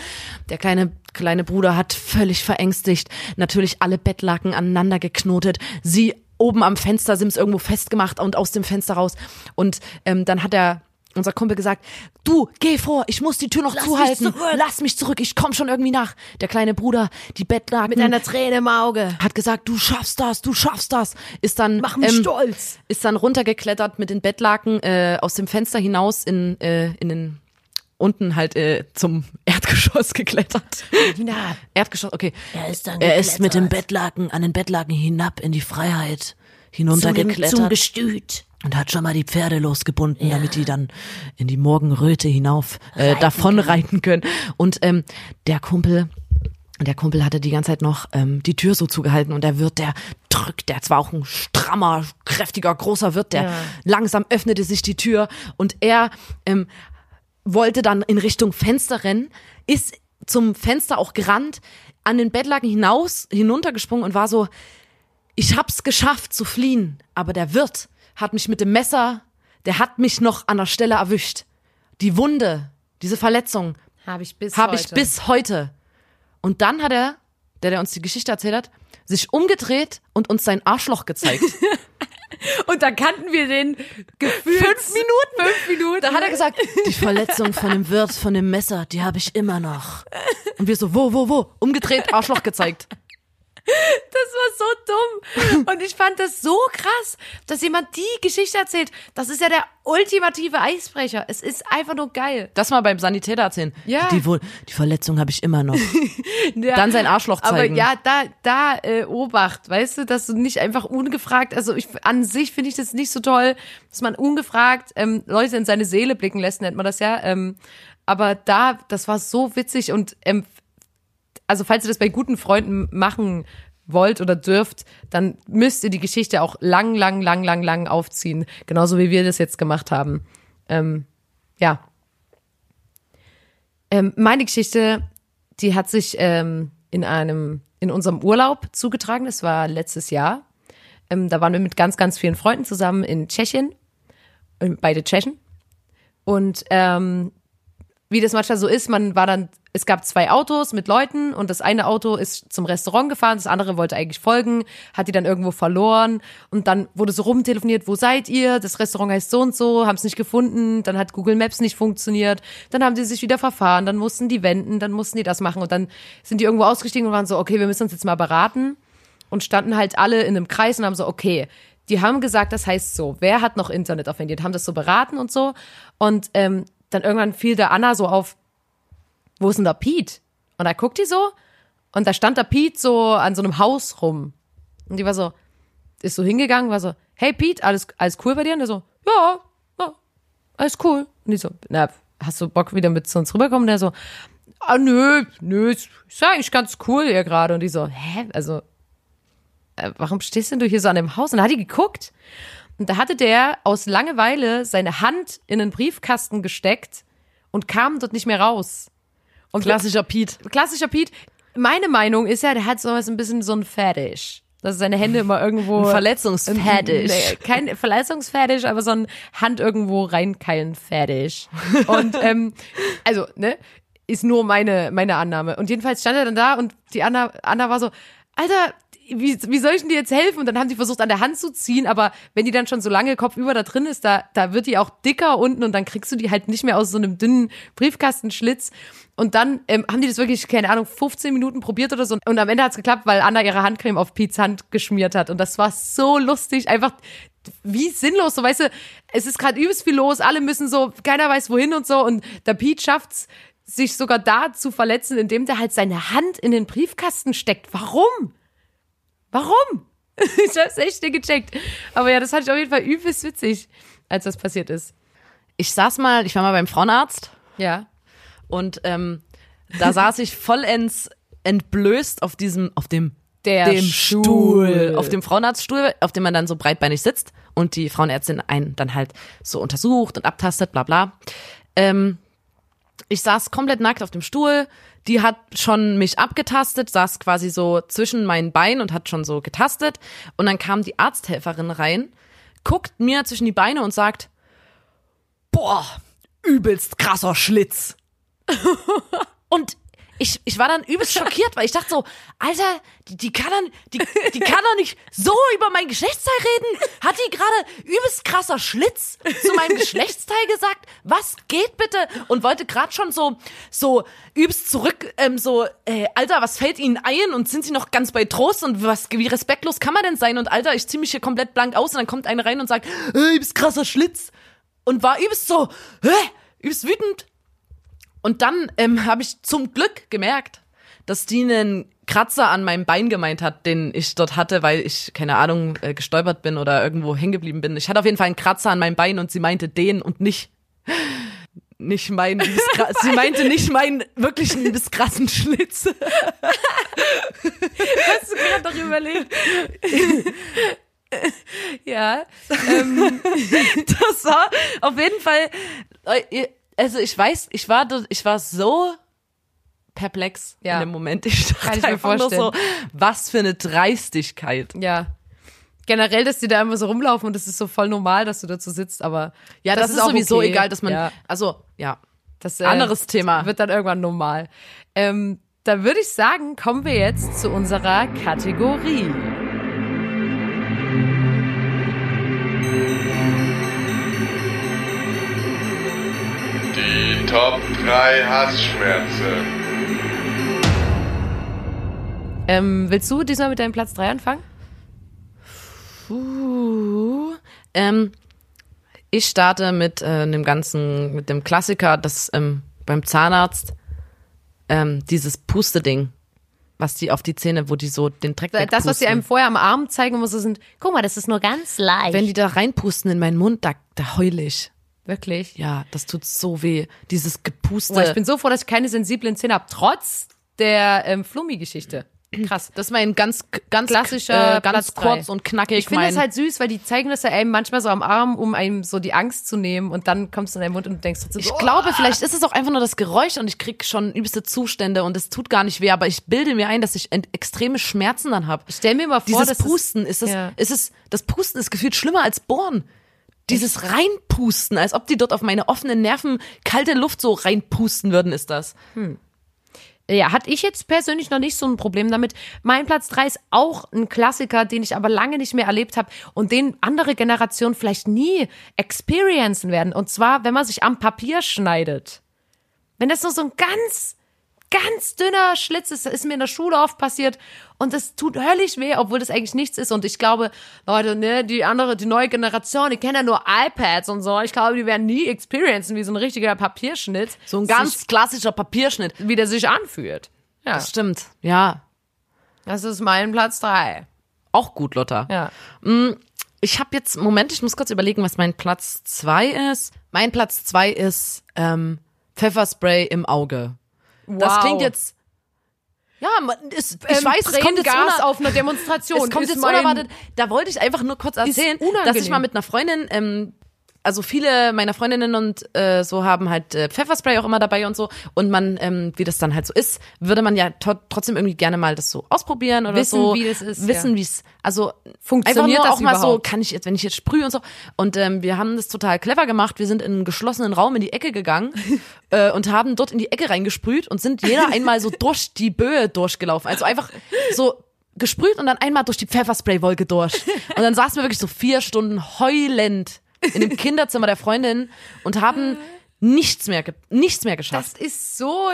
Der kleine, kleine Bruder hat völlig verängstigt natürlich alle Bettlaken aneinander geknotet. Sie oben am Fenstersims irgendwo festgemacht und aus dem Fenster raus. Und ähm, dann hat er unser Kumpel gesagt, du, geh vor, ich muss die Tür noch mich zuhalten. zurück. Lass mich zurück, ich komm schon irgendwie nach. Der kleine Bruder, die Bettlaken Mit einer Träne im Auge. hat gesagt, du schaffst das, du schaffst das. Ist dann Mach mich stolz. Ist dann runtergeklettert mit den Bettlaken äh, aus dem Fenster hinaus in äh, in den unten halt äh, zum Erdgeschoss geklettert. Nina, Erdgeschoss, okay. Er ist dann Er ist mit dem. Bettlaken an den Bettlaken hinab in die Freiheit Zu dem, zum hinuntergeklettert Gestüt. und hat schon mal die Pferde losgebunden, damit die dann in die Morgenröte hinauf äh, Reiten davon reiten können. Und ähm, der Kumpel, der Kumpel hatte die ganze Zeit noch ähm, die Tür so zugehalten und der Wirt, der drückt, der zwar auch ein strammer, kräftiger, großer Wirt, der Ja. langsam öffnete sich die Tür und er ähm, wollte dann in Richtung Fenster rennen, ist zum Fenster auch gerannt, an den Bettlaken hinaus, hinuntergesprungen und war so, ich hab's geschafft zu fliehen, aber der Wirt hat mich mit dem Messer, der hat mich noch an der Stelle erwischt. Die Wunde, diese Verletzung habe ich bis habe ich heute. bis heute. Und dann hat er, der, der uns die Geschichte erzählt hat, sich umgedreht und uns sein Arschloch gezeigt. Und da kannten wir den gefühlt Fünf Minuten. Fünf Minuten. Da hat er gesagt, die Verletzung von dem Wirt, von dem Messer, die habe ich immer noch. Und wir so, wo, wo, wo? Umgedreht, Arschloch gezeigt. Das war so dumm. Und ich fand das so krass, dass jemand die Geschichte erzählt. Das ist ja der ultimative Eisbrecher. Es ist einfach nur geil. Das mal beim Sanitäter erzählen. Ja. Die, Wo- die Verletzung habe ich immer noch. Ja. Dann sein Arschloch zeigen. Aber ja, da, da äh, Obacht, weißt du, dass du nicht einfach ungefragt, also ich, an sich finde ich das nicht so toll, dass man ungefragt ähm, Leute in seine Seele blicken lässt, nennt man das ja. Ähm, aber da, das war so witzig und ähm, also falls ihr das bei guten Freunden machen wollt oder dürft, dann müsst ihr die Geschichte auch lang, lang, lang, lang, lang aufziehen. Genauso wie wir das jetzt gemacht haben. Ähm, ja. Ähm, meine Geschichte, die hat sich ähm, in einem, in unserem Urlaub zugetragen. Das war letztes Jahr. Ähm, da waren wir mit ganz, ganz vielen Freunden zusammen in Tschechien. äh, Beide Tschechen. Und ähm, wie das manchmal so ist, man war dann, es gab zwei Autos mit Leuten und das eine Auto ist zum Restaurant gefahren, das andere wollte eigentlich folgen, hat die dann irgendwo verloren und dann wurde so rumtelefoniert, wo seid ihr? Das Restaurant heißt so und so, haben es nicht gefunden, dann hat Google Maps nicht funktioniert, dann haben die sich wieder verfahren, dann mussten die wenden, dann mussten die das machen und dann sind die irgendwo ausgestiegen und waren so, okay, wir müssen uns jetzt mal beraten und standen halt alle in einem Kreis und haben so, okay, die haben gesagt, das heißt so, wer hat noch Internet auf haben das so beraten und so. Und ähm, dann irgendwann fiel der Anna so auf, wo ist denn der Pete? Und da guckt die so und da stand der Pete so an so einem Haus rum. Und die war so, ist so hingegangen, war so, hey Pete, alles, alles cool bei dir? Und der so, ja, ja, alles cool. Und die so, na, hast du Bock wieder mit zu uns rüberkommen? Und der so, ah, nö, nö, ist ja eigentlich ganz cool hier gerade. Und die so, hä, also, äh, warum stehst denn du hier so an dem Haus? Und da hat die geguckt und da hatte der aus Langeweile seine Hand in den Briefkasten gesteckt und kam dort nicht mehr raus. Und Klassischer Piet. klassischer Pete. Meine Meinung ist ja, der hat sowas ein bisschen so ein Fetisch. Dass seine Hände immer irgendwo. Ein Verletzungsfetisch. Nee, kein Verletzungsfetisch, aber so ein Hand irgendwo reinkeilen Fetisch. Und ähm, also, ne, ist nur meine, meine Annahme. Und jedenfalls stand er dann da und die Anna, Anna war so, Alter, wie, wie soll ich denn dir jetzt helfen? Und dann haben die versucht, an der Hand zu ziehen, aber wenn die dann schon so lange kopfüber da drin ist, da, da wird die auch dicker unten und dann kriegst du die halt nicht mehr aus so einem dünnen Briefkastenschlitz. Und dann ähm, haben die das wirklich, keine Ahnung, 15 Minuten probiert oder so. Und am Ende hat's geklappt, weil Anna ihre Handcreme auf Pete's Hand geschmiert hat. Und das war so lustig, einfach wie sinnlos, so weißt du, es ist gerade übelst viel los, alle müssen so, keiner weiß wohin und so. Und der Pete schafft's, sich sogar da zu verletzen, indem der halt seine Hand in den Briefkasten steckt. Warum? Warum? Ich hab's echt nicht gecheckt. Aber ja, das hatte ich auf jeden Fall übelst witzig, als das passiert ist. Ich saß mal, ich war mal beim Frauenarzt Ja. und ähm, da saß ich vollends entblößt auf diesem, auf dem Der dem Stuhl. Stuhl. Auf dem Frauenarztstuhl, auf dem man dann so breitbeinig sitzt und die Frauenärztin einen dann halt so untersucht und abtastet, bla bla. Ähm, ich saß komplett nackt auf dem Stuhl. Die hat schon mich abgetastet, saß quasi so zwischen meinen Beinen und hat schon so getastet. Und dann kam die Arzthelferin rein, guckt mir zwischen die Beine und sagt, boah, übelst krasser Schlitz. und ich, ich war dann übelst schockiert, weil ich dachte so, Alter, die, die kann dann, die, die kann doch nicht so über mein Geschlechtsteil reden. Hat die gerade übelst krasser Schlitz zu meinem Geschlechtsteil gesagt? Was geht bitte? Und wollte gerade schon so, so übelst zurück, ähm, so, äh, Alter, was fällt Ihnen ein? Und sind Sie noch ganz bei Trost? Und was, wie respektlos kann man denn sein? Und Alter, ich zieh mich hier komplett blank aus und dann kommt eine rein und sagt, äh, übelst krasser Schlitz. Und war übelst so, hä? Übelst wütend. Und dann ähm, habe ich zum Glück gemerkt, dass die einen Kratzer an meinem Bein gemeint hat, den ich dort hatte, weil ich, keine Ahnung, äh, gestolpert bin oder irgendwo hängen geblieben bin. Ich hatte auf jeden Fall einen Kratzer an meinem Bein und sie meinte den und nicht, nicht meinen, liebesgra- sie meinte nicht meinen wirklichen liebeskrassen Schlitz. Hast du gerade noch überlegt? ja. Ähm, Das war auf jeden Fall, äh, also ich weiß, ich war, ich war so perplex Ja. in dem Moment. Ich dachte Kann ich mir nur so, vorstellen. was für eine Dreistigkeit. ja. Generell, dass die da immer so rumlaufen und das ist so voll normal, dass du dazu sitzt, aber Ja, das, ist auch sowieso okay. egal, dass man, Ja. also, ja. Das äh, Anderes Thema. Wird dann irgendwann normal. Ähm, da würde ich sagen, kommen wir jetzt zu unserer Kategorie. Top 3 Hassschmerzen. Ähm, willst du diesmal mit deinem Platz 3 anfangen? Uh, ähm, ich starte mit äh, dem ganzen, mit dem Klassiker, das ähm, beim Zahnarzt, ähm, dieses Puste-Ding, was die auf die Zähne, wo die so den Dreck Das, was sie einem vorher am Arm zeigen muss, sind, Guck mal, das ist nur ganz leicht. Wenn die da reinpusten in meinen Mund, da, da heul ich. Wirklich. Ja, das tut so weh. Dieses Gepuste. Boah, ich bin so froh, dass ich keine sensiblen Zähne habe, trotz der ähm, Flummi-Geschichte. Krass. das ist mein ganz, ganz Klassischer äh, ganz kurz und knackig. Ich finde es halt süß, weil die zeigen das ja einem manchmal so am Arm, um einem so die Angst zu nehmen und dann kommst du in deinen Mund und denkst so, Ich oh, glaube, vielleicht ist es auch einfach nur das Geräusch und ich krieg schon übelste Zustände und es tut gar nicht weh, aber ich bilde mir ein, dass ich extreme Schmerzen dann habe. stell mir mal vor, Dieses Pusten ist es, ja. ist es, das Pusten ist gefühlt schlimmer als Bohren. Dieses Reinpusten, als ob die dort auf meine offenen Nerven kalte Luft so reinpusten würden, ist das. Ja, hatte ich jetzt persönlich noch nicht so ein Problem damit. Mein Platz 3 ist auch ein Klassiker, den ich aber lange nicht mehr erlebt habe und den andere Generationen vielleicht nie experiencen werden. Und zwar, wenn man sich am Papier schneidet. Wenn das nur so ein ganz, ganz dünner Schlitz ist, das ist mir in der Schule oft passiert und das tut höllisch weh, obwohl das eigentlich nichts ist. Und ich glaube, Leute, ne, die andere, die neue Generation, die kennen ja nur iPads und so. Ich glaube, die werden nie experiencen, wie so ein richtiger Papierschnitt. So ein ganz klassischer Papierschnitt. wie der sich anfühlt. Ja, Das stimmt. Ja. das ist mein Platz drei. Auch gut, Lotta. Ja. Ich habe jetzt, Moment, ich muss kurz überlegen, was mein Platz zwei ist. Mein Platz zwei ist ähm, Pfefferspray im Auge. Das Wow. klingt jetzt. Ja, man, ist, ich Ähm, weiß, es kommt jetzt uner- auf einer Demonstration. es kommt ist jetzt unerwartet. Da wollte ich einfach nur kurz erzählen, dass ich mal mit einer Freundin, ähm, also viele meiner Freundinnen und äh, so haben halt äh, Pfefferspray auch immer dabei und so. Und man, ähm, wie das dann halt so ist, würde man ja trotzdem irgendwie gerne mal das so ausprobieren oder Wissen, so. wie das ist, Wissen, ja. wie es, also Funktioniert einfach nur das auch mal so, überhaupt? kann ich jetzt, wenn ich jetzt sprühe und so. Und ähm, wir haben das total clever gemacht. Wir sind in einen geschlossenen Raum in die Ecke gegangen äh, und haben dort in die Ecke reingesprüht und sind jeder einmal so durch die Böe durchgelaufen. Also einfach so gesprüht und dann einmal durch die Pfefferspraywolke durch. Und dann saßen wir wirklich so vier Stunden heulend in dem Kinderzimmer der Freundin und haben nichts mehr, nichts mehr geschafft. Das ist so,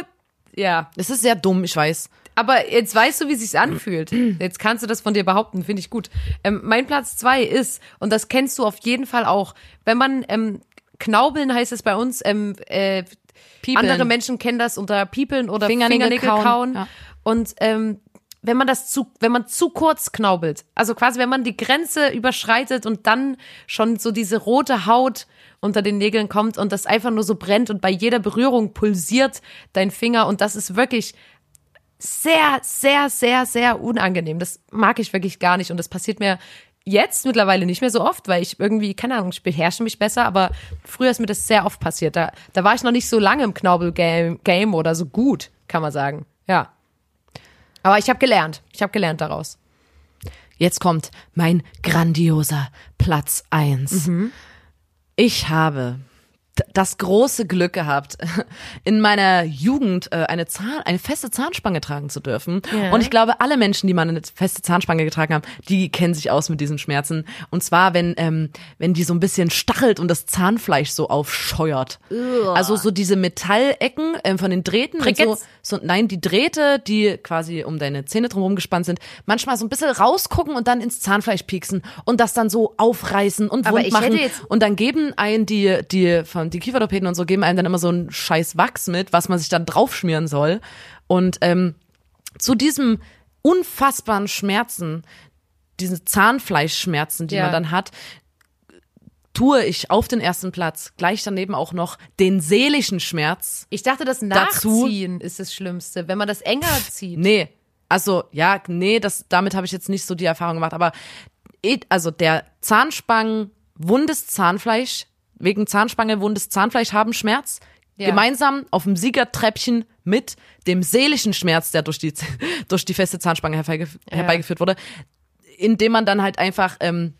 ja. Das ist sehr dumm, ich weiß. Aber jetzt weißt du, wie sich's anfühlt. Jetzt kannst du das von dir behaupten, finde ich gut. Ähm, mein Platz zwei ist, und das kennst du auf jeden Fall auch, wenn man ähm, Knaubeln heißt es bei uns, ähm, äh, Piepeln. andere Menschen kennen das unter Piepeln oder Fingernägel Fingernägel, kauen, kauen. ja. Und ähm, wenn man das zu, wenn man zu kurz knaubelt, also quasi wenn man die Grenze überschreitet und dann schon so diese rote Haut unter den Nägeln kommt und das einfach nur so brennt und bei jeder Berührung pulsiert dein Finger und das ist wirklich sehr, sehr, sehr, sehr unangenehm. Das mag ich wirklich gar nicht und das passiert mir jetzt mittlerweile nicht mehr so oft, weil ich irgendwie, keine Ahnung, ich beherrsche mich besser, aber früher ist mir das sehr oft passiert. Da, da war ich noch nicht so lange im Knaubel-Game Game oder so gut, kann man sagen. Ja. Aber ich habe gelernt. Ich habe gelernt daraus. Jetzt kommt mein grandioser Platz eins. Mhm. Ich habe das große Glück gehabt, in meiner Jugend äh, eine, Zahn, eine feste Zahnspange tragen zu dürfen. Ja. Und ich glaube, alle Menschen, die mal eine feste Zahnspange getragen haben, die kennen sich aus mit diesen Schmerzen. Und zwar, wenn, ähm, wenn die so ein bisschen stachelt und das Zahnfleisch so aufscheuert. Also so diese Metallecken ähm, von den Drähten. Und so, Brickets? So, nein, die Drähte, die quasi um deine Zähne drumherum gespannt sind, manchmal so ein bisschen rausgucken und dann ins Zahnfleisch pieksen und das dann so aufreißen und Aber wund machen. Und dann geben einen die, die, von, die Kieferorthopäden und so geben einem dann immer so einen scheiß Wachs mit, was man sich dann draufschmieren soll. Und ähm, zu diesem unfassbaren Schmerzen, diesen Zahnfleischschmerzen, die Ja. man dann hat, tue ich auf den ersten Platz gleich daneben auch noch den seelischen Schmerz. Ich dachte, das Dazu- Nachziehen ist das Schlimmste, wenn man das enger zieht. Nee, also ja, nee, das damit habe ich jetzt nicht so die Erfahrung gemacht, aber eh- also der Zahnspangen wundes Zahnfleisch wegen Zahnspange wundes Zahnfleisch haben Schmerz Ja. gemeinsam auf dem Siegertreppchen mit dem seelischen Schmerz, der durch die durch die feste Zahnspange herbeigef herbeigeführt wurde, indem man dann halt einfach ähm,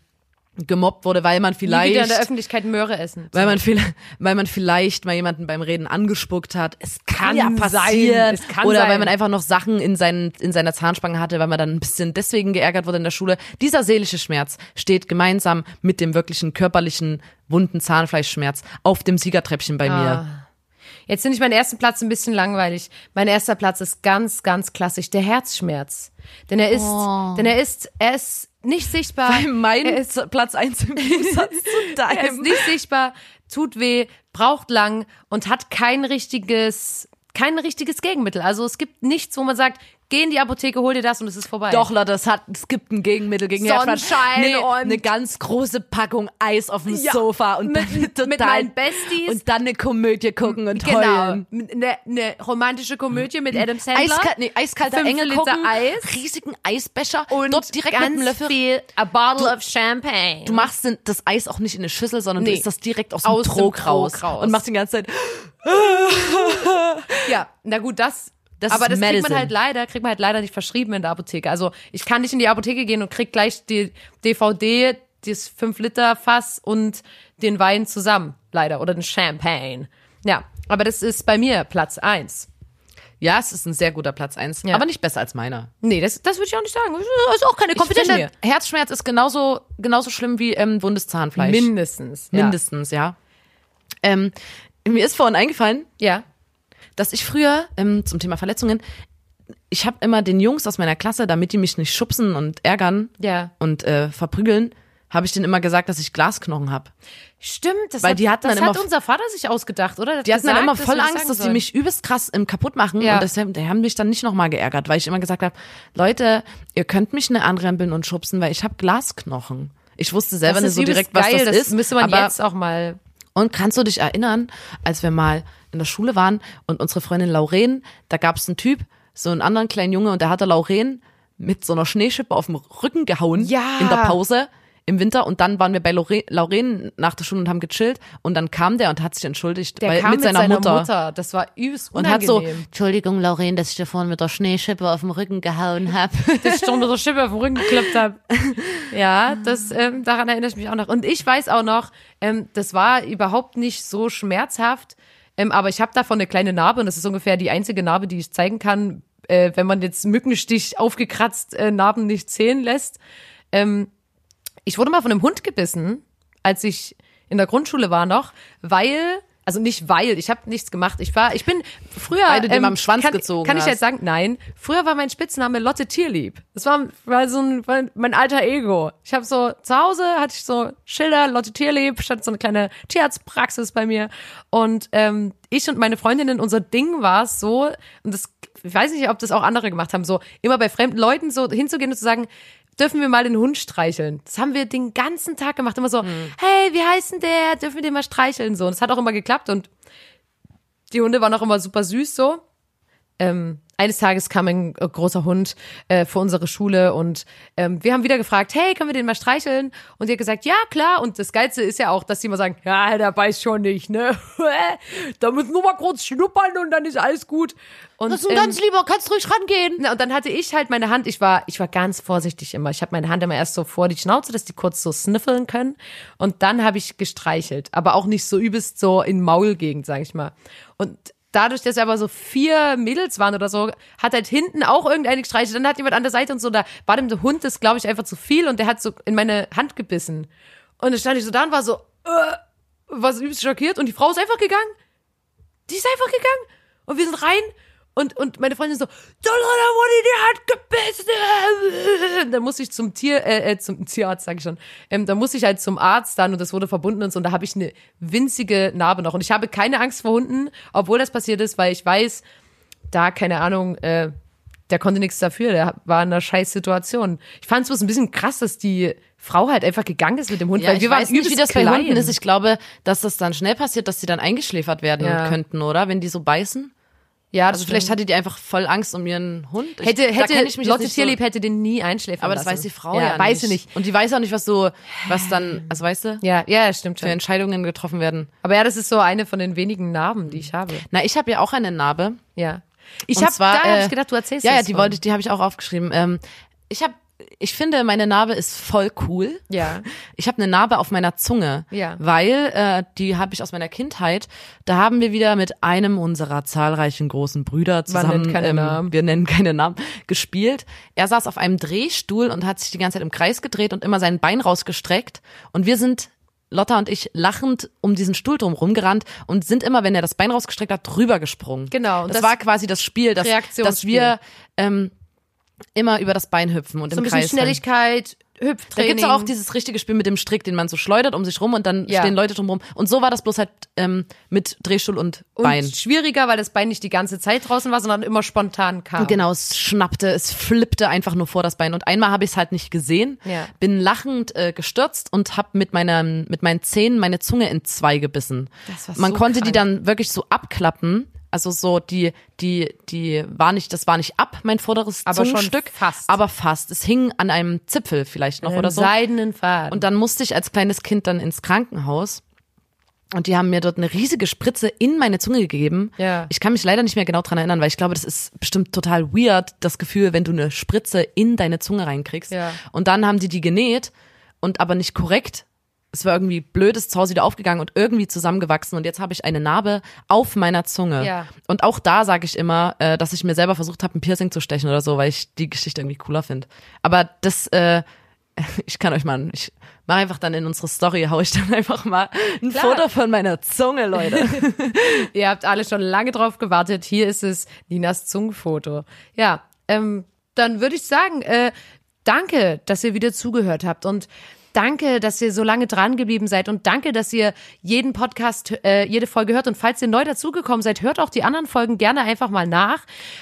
gemobbt wurde, weil man Nie wieder in vielleicht der Öffentlichkeit Möhre essen. weil man, vielleicht, weil man vielleicht mal jemanden beim Reden angespuckt hat. Es kann, Kann ja passieren. Es kann Oder weil man einfach noch Sachen in, seinen, in seiner Zahnspange hatte, weil man dann ein bisschen deswegen geärgert wurde in der Schule. Dieser seelische Schmerz steht gemeinsam mit dem wirklichen körperlichen, wunden Zahnfleischschmerz auf dem Siegertreppchen bei mir. Jetzt finde ich meinen ersten Platz ein bisschen langweilig. Mein erster Platz ist ganz, ganz klassisch, der Herzschmerz. Denn er ist, denn er ist, er ist nicht sichtbar. Weil mein er ist, Platz eins im Gegensatz zu er ist deinem. nicht sichtbar, tut weh, braucht lang und hat kein richtiges, kein richtiges Gegenmittel. Also es gibt nichts, wo man sagt, geh in die Apotheke, hol dir das und es ist vorbei. Doch, Leute, es hat, es gibt ein Gegenmittel gegen. Sonnenschein nee, und- eine ganz große Packung Eis auf dem Ja, Sofa und mit- total mit meinen Besties. und dann eine Komödie gucken und Genau, heulen. eine, eine romantische Komödie mit Adam Sandler. Eiskalt, nee, eiskalter Engel Liter gucken, Eis. riesigen Eisbecher und dort direkt mit einem Löffel. viel a bottle Du- of champagne. Du machst das Eis auch nicht in eine Schüssel, sondern du Nee. isst das direkt aus dem Aus dem Trog Trog raus, raus. und machst die ganze Zeit. Ja, na gut, das. Das aber das kriegt man halt leider, kriegt man halt leider nicht verschrieben in der Apotheke. Also ich kann nicht in die Apotheke gehen und krieg gleich die DVD, das 5 Liter Fass und den Wein zusammen, leider oder den Champagne. Ja, aber das ist bei mir Platz eins. Ja, es ist ein sehr guter Platz eins, Ja. aber nicht besser als meiner. Nee, das, das würde ich auch nicht sagen. Das ist auch keine Competition finde, hier. Herzschmerz ist genauso genauso schlimm wie ähm, wundes Zahnfleisch. Mindestens. Ja. Mindestens, ja. Ähm, mir ist vorhin eingefallen, Ja. Dass ich früher ähm, zum Thema Verletzungen, ich habe immer den Jungs aus meiner Klasse, damit die mich nicht schubsen und ärgern Ja. und äh, verprügeln, habe ich denen immer gesagt, dass ich Glasknochen habe. Stimmt, das, Weil hat, die hatten das dann hat immer- unser Vater sich ausgedacht, oder? Der hat Die hatten dann gesagt, immer dass voll wir das Angst, dass sie mich übelst krass im kaputt machen. Ja. Und deshalb, die haben mich dann nicht nochmal geärgert, weil ich immer gesagt habe, Leute, ihr könnt mich nicht anrempeln und schubsen, weil ich habe Glasknochen. Ich wusste selber das nicht so direkt, was geil. das ist. müsste man aber jetzt auch mal. Und kannst du dich erinnern, als wir mal in der Schule waren und unsere Freundin Lauren, da gab es einen Typ, so einen anderen kleinen Junge, und der hatte Lauren mit so einer Schneeschippe auf dem Rücken gehauen Ja. in der Pause im Winter. Und dann waren wir bei Lauren, Lauren nach der Schule und haben gechillt. Und dann kam der und hat sich entschuldigt Der weil, kam mit, seiner, Mutter. Mutter. Das war übelst Und hat so, unangenehm. Entschuldigung, Lauren, dass ich dir vorhin mit der Schneeschippe auf dem Rücken gehauen habe. dass ich schon mit der Schippe auf den Rücken gekloppt habe. Ja, das, ähm, daran erinnere ich mich auch noch. Und ich weiß auch noch, ähm, das war überhaupt nicht so schmerzhaft, ähm, aber ich habe davon eine kleine Narbe und das ist ungefähr die einzige Narbe, die ich zeigen kann, äh, wenn man jetzt Mückenstich aufgekratzt äh, Narben nicht zählen lässt. Ähm, ich wurde mal von einem Hund gebissen, als ich in der Grundschule war noch, weil also nicht weil, ich habe nichts gemacht. Ich war, ich bin früher Weil du dem am Schwanz kann, gezogen Kann ich jetzt sagen, nein. Früher war mein Spitzname Lotte Tierlieb. Das war, war so ein war mein alter Ego. Ich habe so zu Hause hatte ich so Schilder Lotte Tierlieb, stand so eine kleine Tierarztpraxis bei mir und ähm, ich und meine Freundinnen unser Ding war es so und das ich weiß nicht, ob das auch andere gemacht haben, so immer bei fremden Leuten so hinzugehen und zu sagen, dürfen wir mal den Hund streicheln. Das haben wir den ganzen Tag gemacht, immer so, hey, wie heißt denn der? Dürfen wir den mal streicheln so? Und das hat auch immer geklappt und die Hunde waren auch immer super süß so. Ähm, eines Tages kam ein äh, großer Hund äh, vor unsere Schule und ähm, wir haben wieder gefragt, hey, können wir den mal streicheln? Und sie hat gesagt, ja, klar. Und das Geilste ist ja auch, dass die immer sagen, ja, der beißt schon nicht, ne? da müssen wir mal kurz schnuppern und dann ist alles gut. Und, Das ist ein ganz lieber, kannst ruhig rangehen. na, und dann hatte ich halt meine Hand, ich war, ich war ganz vorsichtig immer. Ich habe meine Hand immer erst so vor die Schnauze, dass die kurz so sniffeln können. Und dann habe ich gestreichelt. Aber auch nicht so übelst so in Maulgegend, sag ich mal. Und dadurch, dass aber so vier Mädels waren oder so, hat halt hinten auch irgendeine gestreichelt. Dann hat jemand an der Seite und so, da war dem der Hund das, glaube ich, einfach zu viel und der hat so in meine Hand gebissen. Und dann stand ich so da und war so, äh, war so übelst schockiert und die Frau ist einfach gegangen. Die ist einfach gegangen. Und wir sind rein und, und meine Freundin so, da wurde die Hand gebissen. Dann musste ich zum Tier, äh, äh, zum Tierarzt, sag ich schon. Ähm, da musste ich halt zum Arzt dann und das wurde verbunden und so. Und da habe ich eine winzige Narbe noch. Und ich habe keine Angst vor Hunden, obwohl das passiert ist, weil ich weiß, da, keine Ahnung, äh, der konnte nichts dafür, der war in einer scheiß Situation. Ich fand es bloß ein bisschen krass, dass die Frau halt einfach gegangen ist mit dem Hund, Ja, weil ich wir waren weiß nicht, wie das bei klein. Hunden ist. Ich glaube, dass das dann schnell passiert, dass sie dann eingeschläfert werden Ja. könnten, oder? Wenn die so beißen. Ja, das Also vielleicht hatte die einfach voll Angst um ihren Hund. Ich, hätte, hätte ich mich Lotte nicht so- Tierlieb hätte den nie einschläfern Aber das lassen. weiß die Frau ja, weiß nicht. sie nicht. Und die weiß auch nicht, was so, was dann, also weißt du, Ja, ja, stimmt für schon. Entscheidungen getroffen werden. Aber ja, das ist so eine von den wenigen Narben, die ich habe. Na, ich habe ja auch eine Narbe. Ja. Ich habe da äh, ich gedacht, du erzählst Ja, ja, die von. wollte, die habe ich auch aufgeschrieben. Ähm, ich habe, ich finde, meine Narbe ist voll cool. Ja. Ich habe eine Narbe auf meiner Zunge, Ja. weil äh, die habe ich aus meiner Kindheit. Da haben wir wieder mit einem unserer zahlreichen großen Brüder zusammen, ähm, wir nennen keine Namen, gespielt. Er saß auf einem Drehstuhl und hat sich die ganze Zeit im Kreis gedreht und immer sein Bein rausgestreckt. Und wir sind Lotta und ich lachend um diesen Stuhl drum rumgerannt und sind immer, wenn er das Bein rausgestreckt hat, drüber gesprungen. Genau, Das, das- war quasi das Spiel, dass, dass wir ähm, immer über das Bein hüpfen und so im ein bisschen Kreis. Schnelligkeit, Da Hüpftraining. gibt's auch dieses richtige Spiel mit dem Strick, den man so schleudert um sich rum und dann Ja. stehen Leute drum rum. Und so war das bloß halt ähm, mit Drehstuhl und, und Bein. schwieriger, weil das Bein nicht die ganze Zeit draußen war, sondern immer spontan kam. Genau, es schnappte, es flippte einfach nur vor das Bein. Und einmal habe ich es halt nicht gesehen, Ja. bin lachend äh, gestürzt und habe mit meiner, mit meinen Zähnen meine Zunge in zwei gebissen. Das war Man so konnte die krank. dann wirklich so abklappen. Also so die, die, die war nicht, das war nicht ab, mein vorderes Aber schon Zungenstück. fast. Aber fast. Es hing an einem Zipfel vielleicht noch oder so. seidenen Faden. Und dann musste ich als kleines Kind dann ins Krankenhaus. Und die haben mir dort eine riesige Spritze in meine Zunge gegeben. Ja. Ich kann mich leider nicht mehr genau dran erinnern, weil ich glaube, das ist bestimmt total weird, das Gefühl, wenn du eine Spritze in deine Zunge reinkriegst. Ja. Und dann haben die die genäht und aber nicht korrekt. Es war irgendwie blöd, ist zu Hause wieder aufgegangen und irgendwie zusammengewachsen. Und jetzt habe ich eine Narbe auf meiner Zunge. Ja. Und auch da sage ich immer, äh, dass ich mir selber versucht habe, ein Piercing zu stechen oder so, weil ich die Geschichte irgendwie cooler finde. Aber das, äh, ich kann euch mal, ich mache einfach dann in unsere Story, hau ich dann einfach mal ein Klar. Foto von meiner Zunge, Leute. Ihr habt alle schon lange drauf gewartet. Hier ist es, Ninas Zungenfoto. Ja, ähm, dann würde ich sagen, äh, danke, dass ihr wieder zugehört habt und Danke, dass ihr so lange dran geblieben seid und danke, dass ihr jeden Podcast, äh, jede Folge hört. Und falls ihr neu dazugekommen seid, hört auch die anderen Folgen gerne einfach mal nach.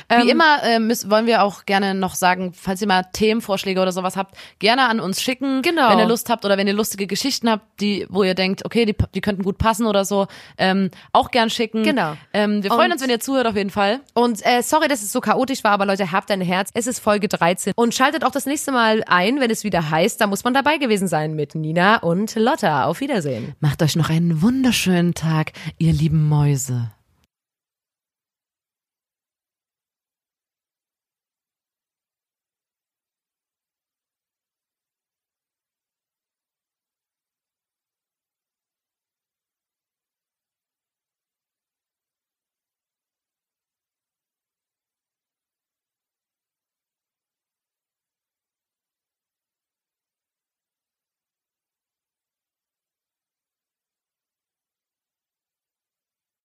Ähm, Wie immer äh, müssen, wollen wir auch gerne noch sagen, falls ihr mal Themenvorschläge oder sowas habt, gerne an uns schicken, Genau. wenn ihr Lust habt oder wenn ihr lustige Geschichten habt, die, wo ihr denkt, okay, die, die könnten gut passen oder so, ähm, auch gern schicken. Genau. Ähm, wir freuen Und- uns, wenn ihr zuhört auf jeden Fall. Und äh, sorry, dass es so chaotisch war, aber Leute, habt ein Herz. Es ist Folge 13. Und schaltet auch das nächste Mal ein, wenn es wieder heißt, da muss man dabei gewesen sein mit Nina und Lotta. Auf Wiedersehen. Macht euch noch einen wunderschönen Tag, ihr lieben Mäuse.